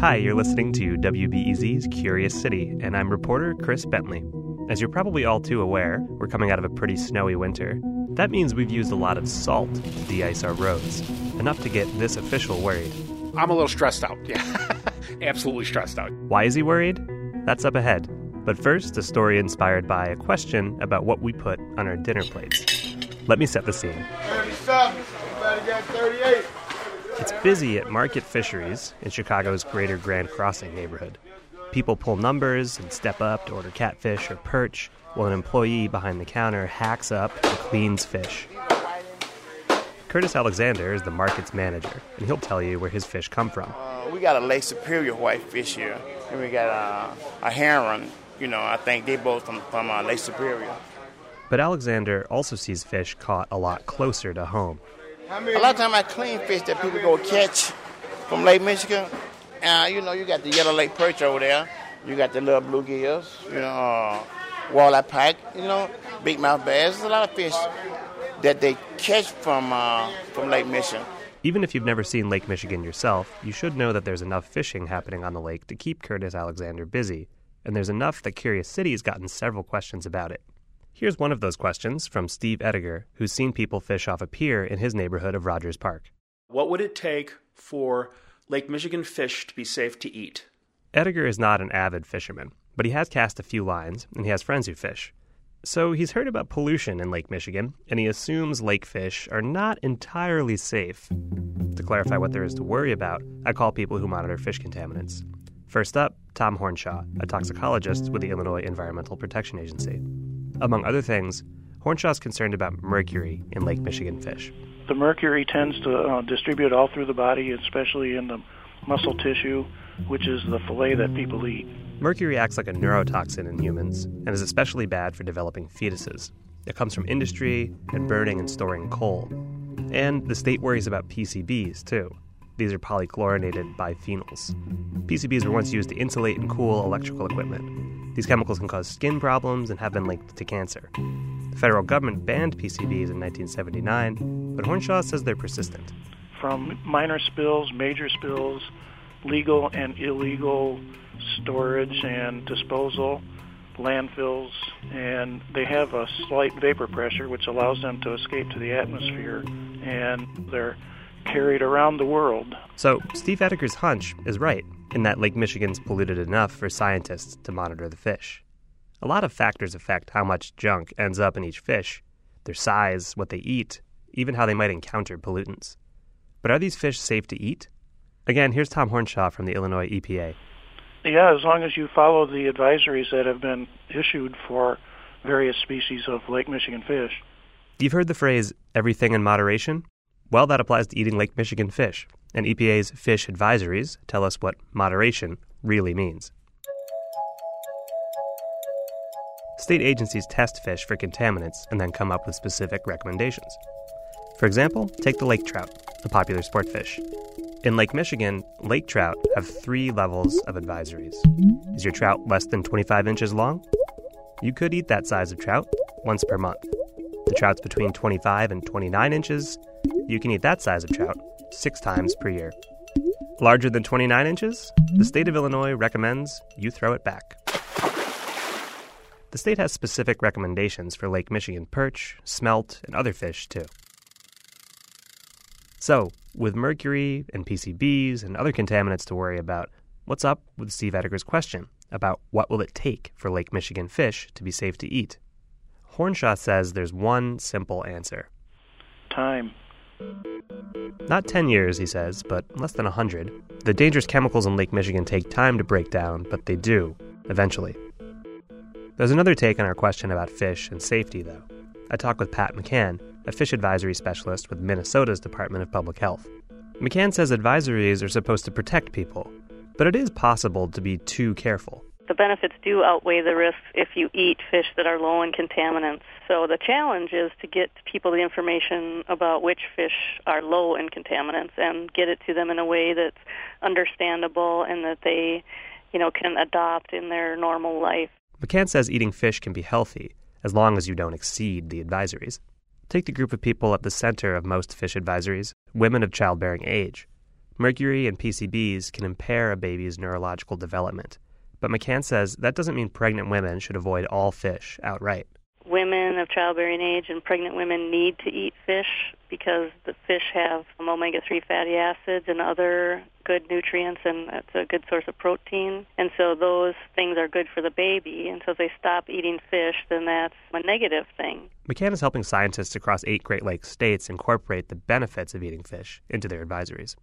Hi, you're listening to WBEZ's Curious City, and I'm reporter Chris Bentley. As you're probably all too aware, we're coming out of a pretty snowy winter. That means we've used a lot of salt to de ice our roads, enough to get this official worried. I'm a little stressed out. Yeah, absolutely stressed out. Why is he worried? That's up ahead. But first, a story inspired by a question about what we put on our dinner plates. Let me set the scene. 37, somebody got 38. It's busy at Market Fisheries in Chicago's Greater Grand Crossing neighborhood. People pull numbers and step up to order catfish or perch, while an employee behind the counter hacks up and cleans fish. Curtis Alexander is the market's manager, and he'll tell you where his fish come from. Uh, we got a Lake Superior white fish here, and we got uh, a heron. You know, I think they both from, from uh, Lake Superior. But Alexander also sees fish caught a lot closer to home. A lot of time I clean fish that people go catch from Lake Michigan. Uh, you know, you got the yellow lake perch over there. You got the little bluegills, you know, uh, walleye pike, you know, big mouth bass. There's a lot of fish that they catch from uh, from Lake Michigan. Even if you've never seen Lake Michigan yourself, you should know that there's enough fishing happening on the lake to keep Curtis Alexander busy, and there's enough that Curious City has gotten several questions about it. Here's one of those questions from Steve Ediger, who's seen people fish off a pier in his neighborhood of Rogers Park. What would it take for Lake Michigan fish to be safe to eat? Ediger is not an avid fisherman, but he has cast a few lines, and he has friends who fish. So he's heard about pollution in Lake Michigan, and he assumes lake fish are not entirely safe. To clarify what there is to worry about, I call people who monitor fish contaminants. First up, Tom Hornshaw, a toxicologist with the Illinois Environmental Protection Agency. Among other things, Hornshaw's concerned about mercury in Lake Michigan fish. The mercury tends to uh, distribute all through the body, especially in the muscle tissue, which is the fillet that people eat. Mercury acts like a neurotoxin in humans and is especially bad for developing fetuses. It comes from industry and burning and storing coal. And the state worries about PCBs, too. These are polychlorinated biphenyls. PCBs were once used to insulate and cool electrical equipment. These chemicals can cause skin problems and have been linked to cancer. The federal government banned PCBs in 1979, but Hornshaw says they're persistent. From minor spills, major spills, legal and illegal storage and disposal, landfills, and they have a slight vapor pressure which allows them to escape to the atmosphere, and they're carried around the world. So, Steve Ediger's hunch is right in that Lake Michigan's polluted enough for scientists to monitor the fish. A lot of factors affect how much junk ends up in each fish their size, what they eat, even how they might encounter pollutants. But are these fish safe to eat? Again, here's Tom Hornshaw from the Illinois EPA. Yeah, as long as you follow the advisories that have been issued for various species of Lake Michigan fish. You've heard the phrase everything in moderation? Well, that applies to eating Lake Michigan fish, and EPA's fish advisories tell us what moderation really means. State agencies test fish for contaminants and then come up with specific recommendations. For example, take the lake trout, a popular sport fish. In Lake Michigan, lake trout have three levels of advisories. Is your trout less than 25 inches long? You could eat that size of trout once per month. The trout's between 25 and 29 inches. You can eat that size of trout six times per year. Larger than 29 inches? The state of Illinois recommends you throw it back. The state has specific recommendations for Lake Michigan perch, smelt, and other fish, too. So, with mercury and PCBs and other contaminants to worry about, what's up with Steve Ediger's question about what will it take for Lake Michigan fish to be safe to eat? Hornshaw says there's one simple answer. Time. Not 10 years, he says, but less than 100. The dangerous chemicals in Lake Michigan take time to break down, but they do, eventually. There's another take on our question about fish and safety, though. I talked with Pat McCann, a fish advisory specialist with Minnesota's Department of Public Health. McCann says advisories are supposed to protect people, but it is possible to be too careful. The benefits do outweigh the risks if you eat fish that are low in contaminants. So the challenge is to get people the information about which fish are low in contaminants and get it to them in a way that's understandable and that they, you know, can adopt in their normal life. McCann says eating fish can be healthy as long as you don't exceed the advisories. Take the group of people at the center of most fish advisories women of childbearing age. Mercury and PCBs can impair a baby's neurological development. But McCann says that doesn't mean pregnant women should avoid all fish outright. Women of childbearing age and pregnant women need to eat fish because the fish have omega 3 fatty acids and other good nutrients, and it's a good source of protein. And so those things are good for the baby. And so if they stop eating fish, then that's a negative thing. McCann is helping scientists across eight Great Lakes states incorporate the benefits of eating fish into their advisories.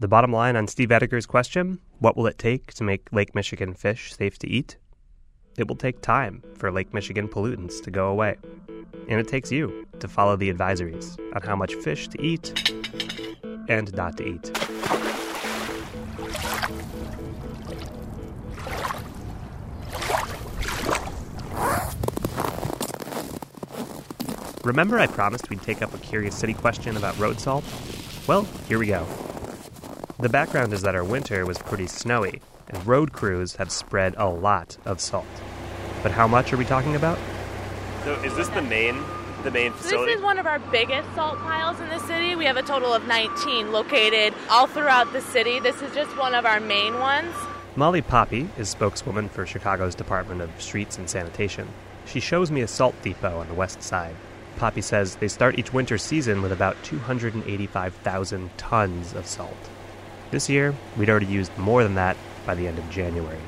The bottom line on Steve Ediger's question what will it take to make Lake Michigan fish safe to eat? It will take time for Lake Michigan pollutants to go away. And it takes you to follow the advisories on how much fish to eat and not to eat. Remember, I promised we'd take up a Curious City question about road salt? Well, here we go. The background is that our winter was pretty snowy, and road crews have spread a lot of salt. But how much are we talking about? So is this the main the main facility? This is one of our biggest salt piles in the city. We have a total of 19 located all throughout the city. This is just one of our main ones. Molly Poppe is spokeswoman for Chicago's Department of Streets and Sanitation. She shows me a salt depot on the west side. Poppe says they start each winter season with about 285,000 tons of salt. This year, we'd already used more than that by the end of January.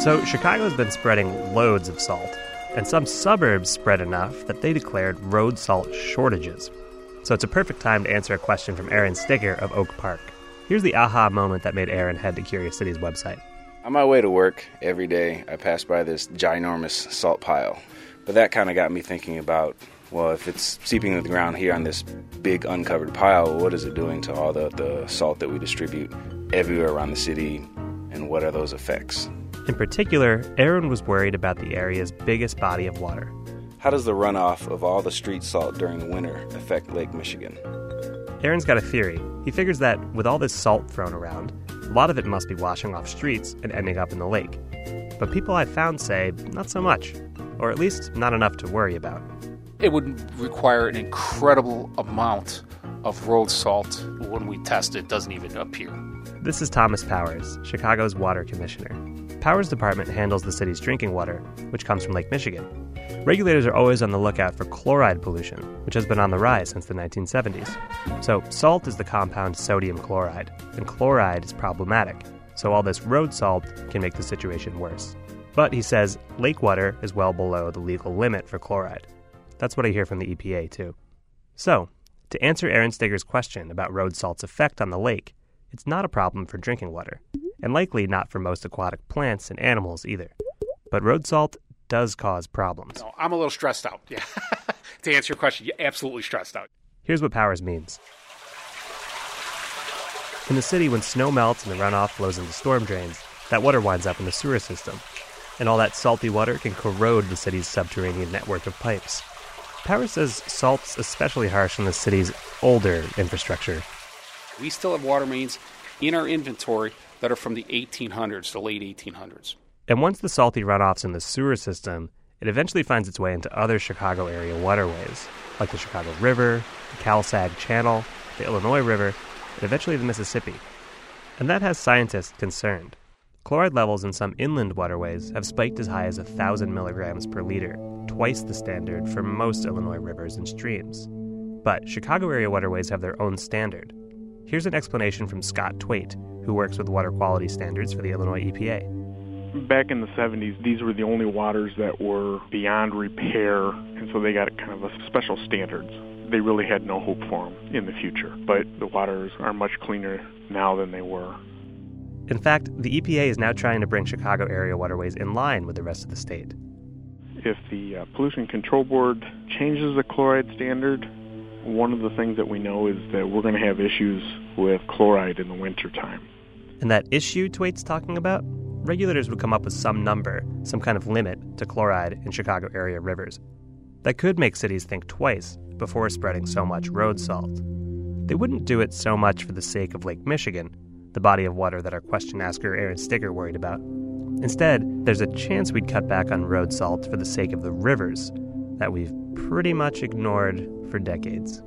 So, Chicago's been spreading loads of salt, and some suburbs spread enough that they declared road salt shortages. So, it's a perfect time to answer a question from Aaron Stigger of Oak Park. Here's the aha moment that made Aaron head to Curious City's website. On my way to work every day, I pass by this ginormous salt pile. But that kind of got me thinking about well, if it's seeping into the ground here on this big uncovered pile, what is it doing to all the, the salt that we distribute everywhere around the city, and what are those effects? In particular, Aaron was worried about the area's biggest body of water. How does the runoff of all the street salt during the winter affect Lake Michigan? Aaron's got a theory. He figures that with all this salt thrown around, a lot of it must be washing off streets and ending up in the lake. But people I've found say not so much, or at least not enough to worry about it would require an incredible amount of road salt. When we test it, doesn't even appear. This is Thomas Powers, Chicago's water commissioner. Powers Department handles the city's drinking water, which comes from Lake Michigan. Regulators are always on the lookout for chloride pollution, which has been on the rise since the 1970s. So, salt is the compound sodium chloride, and chloride is problematic, so all this road salt can make the situation worse. But he says lake water is well below the legal limit for chloride. That's what I hear from the EPA, too. So, to answer Aaron Stigger's question about road salt's effect on the lake, it's not a problem for drinking water, and likely not for most aquatic plants and animals either. But road salt does cause problems. No, I'm a little stressed out. Yeah. to answer your question, you're absolutely stressed out. Here's what Powers means. In the city, when snow melts and the runoff flows into storm drains, that water winds up in the sewer system. And all that salty water can corrode the city's subterranean network of pipes. Power says salt's especially harsh on the city's older infrastructure. We still have water mains in our inventory that are from the 1800s, the late 1800s. And once the salty runoff's in the sewer system, it eventually finds its way into other Chicago area waterways, like the Chicago River, the Cal-Sag Channel, the Illinois River, and eventually the Mississippi. And that has scientists concerned. Chloride levels in some inland waterways have spiked as high as 1,000 milligrams per liter, twice the standard for most Illinois rivers and streams. But Chicago area waterways have their own standard. Here's an explanation from Scott Twait, who works with water quality standards for the Illinois EPA. Back in the 70s, these were the only waters that were beyond repair, and so they got kind of a special standards. They really had no hope for them in the future, but the waters are much cleaner now than they were. In fact, the EPA is now trying to bring Chicago area waterways in line with the rest of the state. If the uh, Pollution Control Board changes the chloride standard, one of the things that we know is that we're going to have issues with chloride in the wintertime. And that issue Twait's talking about? Regulators would come up with some number, some kind of limit to chloride in Chicago area rivers. That could make cities think twice before spreading so much road salt. They wouldn't do it so much for the sake of Lake Michigan, the body of water that our question asker Aaron Stigger worried about. Instead, there's a chance we'd cut back on road salt for the sake of the rivers that we've pretty much ignored for decades.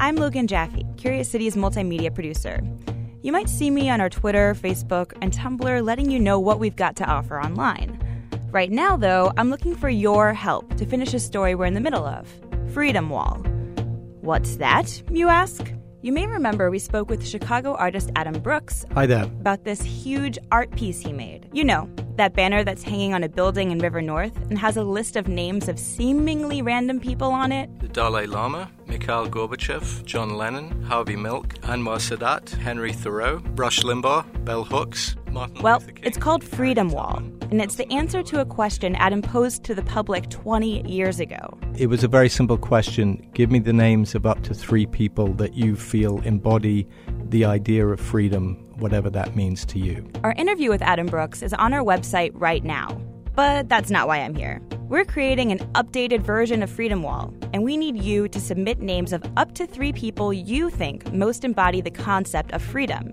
I'm Logan Jaffe, Curious City's multimedia producer. You might see me on our Twitter, Facebook, and Tumblr letting you know what we've got to offer online. Right now, though, I'm looking for your help to finish a story we're in the middle of Freedom Wall. What's that, you ask? You may remember we spoke with Chicago artist Adam Brooks. Hi there. About this huge art piece he made. You know, that banner that's hanging on a building in River North and has a list of names of seemingly random people on it. The Dalai Lama, Mikhail Gorbachev, John Lennon, Harvey Milk, Anwar Sadat, Henry Thoreau, Rush Limbaugh, Bell Hooks, Martin Well, Luther King. it's called Freedom Wall, and it's the answer to a question Adam posed to the public 20 years ago. It was a very simple question. Give me the names of up to three people that you feel embody the idea of freedom, whatever that means to you. Our interview with Adam Brooks is on our website right now. But that's not why I'm here. We're creating an updated version of Freedom Wall, and we need you to submit names of up to three people you think most embody the concept of freedom.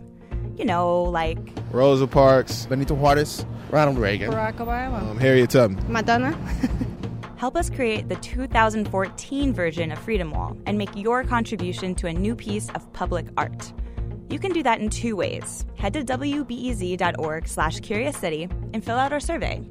You know, like Rosa Parks, Benito Juarez, Ronald Reagan, Barack Obama, um, Harriet Tubman. Madonna. help us create the 2014 version of Freedom Wall and make your contribution to a new piece of public art. You can do that in two ways. Head to wbez.org slash curious city and fill out our survey.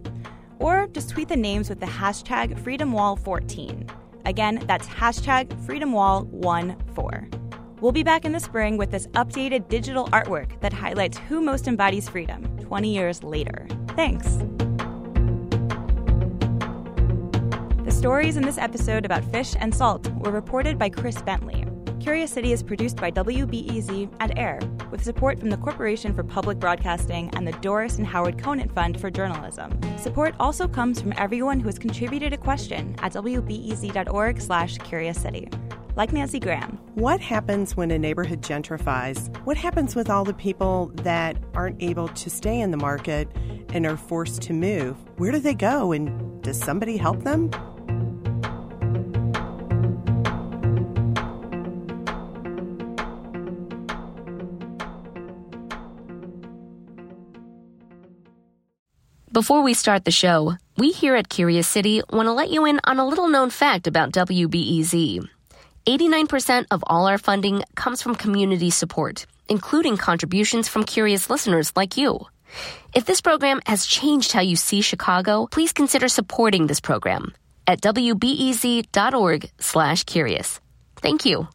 Or just tweet the names with the hashtag FreedomWall14. Again, that's hashtag FreedomWall14. We'll be back in the spring with this updated digital artwork that highlights who most embodies freedom 20 years later. Thanks. The stories in this episode about fish and salt were reported by Chris Bentley. Curious City is produced by WBEZ and AIR, with support from the Corporation for Public Broadcasting and the Doris and Howard Conant Fund for Journalism. Support also comes from everyone who has contributed a question at wbez.org slash curious city. Like Nancy Graham. What happens when a neighborhood gentrifies? What happens with all the people that aren't able to stay in the market and are forced to move? Where do they go and does somebody help them? Before we start the show, we here at Curious City want to let you in on a little known fact about WBEZ. 89% of all our funding comes from community support, including contributions from curious listeners like you. If this program has changed how you see Chicago, please consider supporting this program at wbez.org/curious. Thank you.